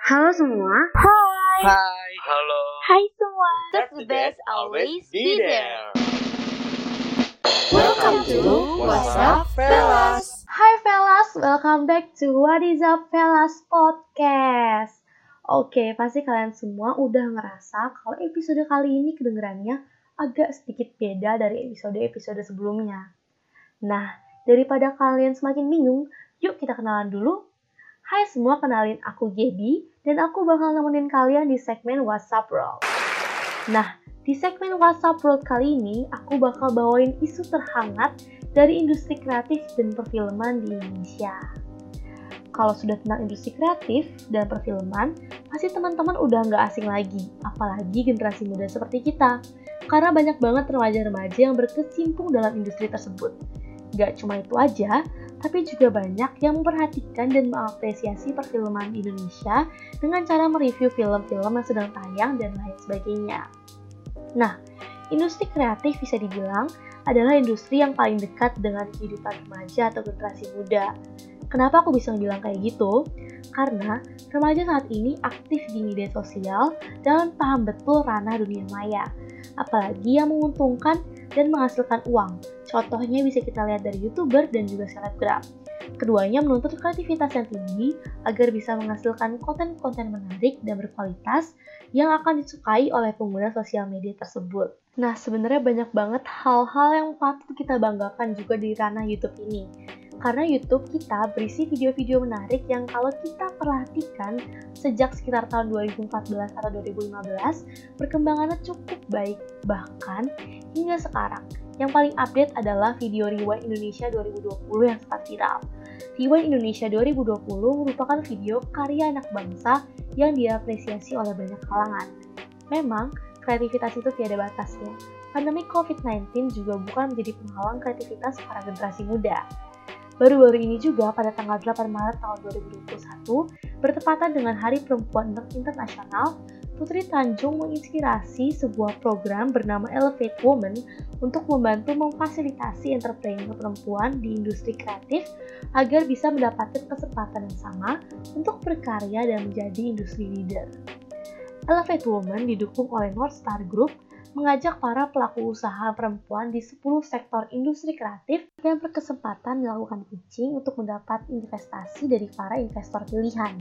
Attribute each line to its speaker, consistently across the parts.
Speaker 1: Halo semua.
Speaker 2: Hai.
Speaker 3: Hai. Halo.
Speaker 2: Hai semua.
Speaker 3: Cause the best always be there.
Speaker 2: Welcome to What's Up Fellas.
Speaker 1: Hai Fellas, welcome back to What is Up Fellas Podcast. Oke, pasti kalian semua udah ngerasa kalau episode kali ini kedengerannya agak sedikit beda dari episode-episode sebelumnya. Nah, daripada kalian semakin bingung, yuk kita kenalan dulu. Hai semua, kenalin aku Gaby, dan aku bakal nemenin kalian di segmen WhatsApp World. Nah, di segmen WhatsApp World kali ini, aku bakal bawain isu terhangat dari industri kreatif dan perfilman di Indonesia. Kalau sudah tentang industri kreatif dan perfilman, pasti teman-teman udah nggak asing lagi, apalagi generasi muda seperti kita. Karena banyak banget remaja-remaja yang berkecimpung dalam industri tersebut. Gak cuma itu aja, tapi juga banyak yang memperhatikan dan mengapresiasi perfilman Indonesia dengan cara mereview film-film yang sedang tayang dan lain sebagainya. Nah, industri kreatif bisa dibilang adalah industri yang paling dekat dengan kehidupan remaja atau generasi muda. Kenapa aku bisa bilang kayak gitu? Karena remaja saat ini aktif di media sosial dan paham betul ranah dunia maya, apalagi yang menguntungkan dan menghasilkan uang. Contohnya bisa kita lihat dari YouTuber dan juga selebgram. Keduanya menuntut kreativitas yang tinggi agar bisa menghasilkan konten-konten menarik dan berkualitas yang akan disukai oleh pengguna sosial media tersebut. Nah, sebenarnya banyak banget hal-hal yang patut kita banggakan juga di ranah YouTube ini. Karena YouTube kita berisi video-video menarik yang kalau kita perhatikan sejak sekitar tahun 2014 atau 2015, perkembangannya cukup baik. Bahkan hingga sekarang, yang paling update adalah video Rewind Indonesia 2020 yang sempat viral. Rewind Indonesia 2020 merupakan video karya anak bangsa yang diapresiasi oleh banyak kalangan. Memang, kreativitas itu tiada batasnya. Pandemi COVID-19 juga bukan menjadi penghalang kreativitas para generasi muda. Baru-baru ini juga pada tanggal 8 Maret tahun 2021, bertepatan dengan Hari Perempuan Internasional, Putri Tanjung menginspirasi sebuah program bernama Elevate Women untuk membantu memfasilitasi entrepreneur perempuan di industri kreatif agar bisa mendapatkan kesempatan yang sama untuk berkarya dan menjadi industri leader. Elevate Women didukung oleh North Star Group mengajak para pelaku usaha perempuan di 10 sektor industri kreatif dan berkesempatan melakukan pitching untuk mendapat investasi dari para investor pilihan.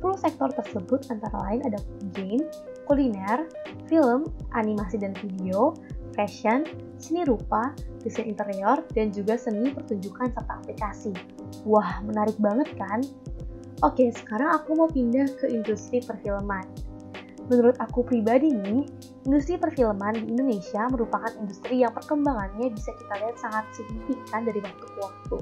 Speaker 1: 10 sektor tersebut antara lain ada game, kuliner, film, animasi dan video, fashion, seni rupa, desain interior, dan juga seni pertunjukan serta aplikasi. Wah, menarik banget kan? Oke, sekarang aku mau pindah ke industri perfilman. Menurut aku pribadi nih, industri perfilman di Indonesia merupakan industri yang perkembangannya bisa kita lihat sangat signifikan dari waktu ke waktu.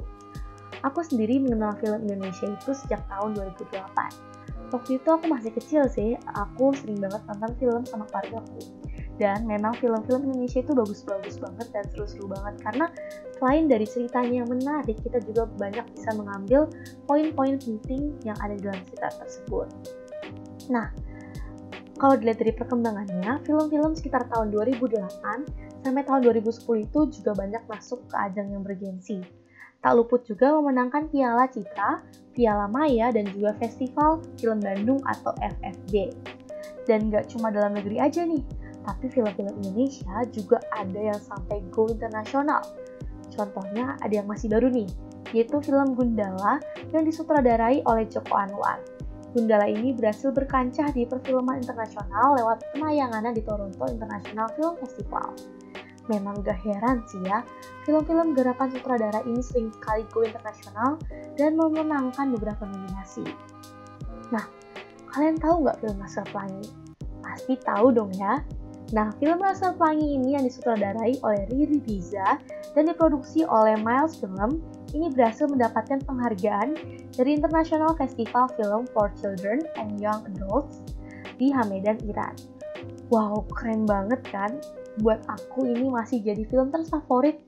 Speaker 1: Aku sendiri mengenal film Indonesia itu sejak tahun 2008. Waktu itu aku masih kecil sih, aku sering banget nonton film sama keluarga aku. Dan memang film-film Indonesia itu bagus-bagus banget dan seru-seru banget karena selain dari ceritanya yang menarik, kita juga banyak bisa mengambil poin-poin penting yang ada dalam cerita tersebut. Nah, kalau dilihat dari perkembangannya, film-film sekitar tahun 2008 sampai tahun 2010 itu juga banyak masuk ke ajang yang bergensi. Tak luput juga memenangkan Piala Citra, Piala Maya, dan juga Festival Film Bandung atau FFB. Dan gak cuma dalam negeri aja nih, tapi film-film Indonesia juga ada yang sampai go internasional. Contohnya ada yang masih baru nih, yaitu film Gundala yang disutradarai oleh Joko Anwar. Gundala ini berhasil berkancah di perfilman internasional lewat penayangannya di Toronto International Film Festival. Memang gak heran sih ya, film-film garapan sutradara ini sering kali go internasional dan memenangkan beberapa nominasi. Nah, kalian tahu nggak film Laskar Pelangi? Pasti tahu dong ya. Nah, film Laskar Pelangi ini yang disutradarai oleh Riri Riza dan diproduksi oleh Miles Film ini berhasil mendapatkan penghargaan dari International Festival Film for Children and Young Adults di Hamedan, Iran. Wow, keren banget kan? Buat aku ini masih jadi film terfavorit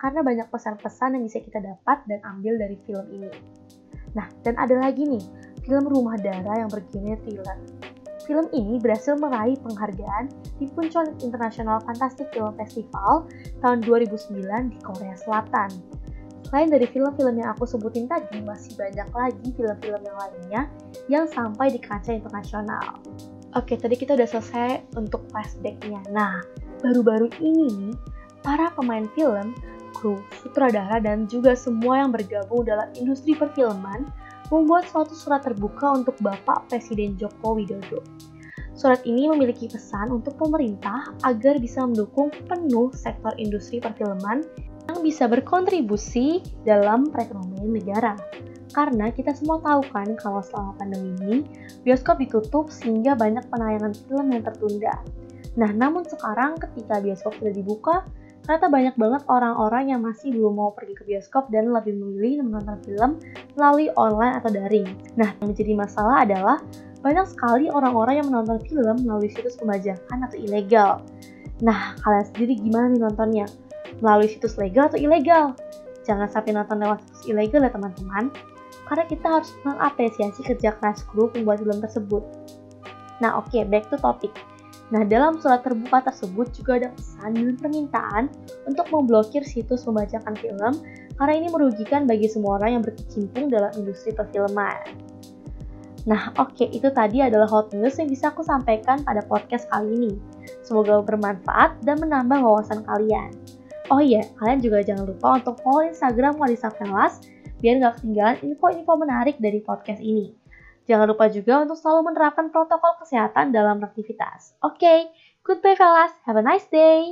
Speaker 1: karena banyak pesan-pesan yang bisa kita dapat dan ambil dari film ini. Nah, dan ada lagi nih, film Rumah Darah yang bergenre thriller. Film ini berhasil meraih penghargaan di Puncon International Fantastic Film Festival tahun 2009 di Korea Selatan Selain dari film-film yang aku sebutin tadi, masih banyak lagi film-film yang lainnya yang sampai di kancah internasional. Oke, tadi kita udah selesai untuk flashbacknya. Nah, baru-baru ini nih, para pemain film, kru, sutradara, dan juga semua yang bergabung dalam industri perfilman membuat suatu surat terbuka untuk Bapak Presiden Joko Widodo. Surat ini memiliki pesan untuk pemerintah agar bisa mendukung penuh sektor industri perfilman yang bisa berkontribusi dalam perekonomian negara. Karena kita semua tahu kan kalau selama pandemi ini bioskop ditutup sehingga banyak penayangan film yang tertunda. Nah, namun sekarang ketika bioskop sudah dibuka, ternyata banyak banget orang-orang yang masih belum mau pergi ke bioskop dan lebih memilih menonton film melalui online atau daring. Nah, yang menjadi masalah adalah banyak sekali orang-orang yang menonton film melalui situs pembajakan atau ilegal. Nah, kalian sendiri gimana nih nontonnya? Melalui situs legal atau ilegal? Jangan sampai nonton lewat situs ilegal ya teman-teman, karena kita harus mengapresiasi kerja keras kru pembuat film tersebut. Nah oke, okay, back to topic. Nah, dalam surat terbuka tersebut juga ada pesan dan permintaan untuk memblokir situs membacakan film karena ini merugikan bagi semua orang yang berkecimpung dalam industri perfilman. Nah, oke, okay, itu tadi adalah hot news yang bisa aku sampaikan pada podcast kali ini. Semoga bermanfaat dan menambah wawasan kalian. Oh iya, kalian juga jangan lupa untuk follow Instagram Wadisa Velas biar nggak ketinggalan info-info menarik dari podcast ini. Jangan lupa juga untuk selalu menerapkan protokol kesehatan dalam aktivitas. Oke, okay, goodbye fellas, have a nice day!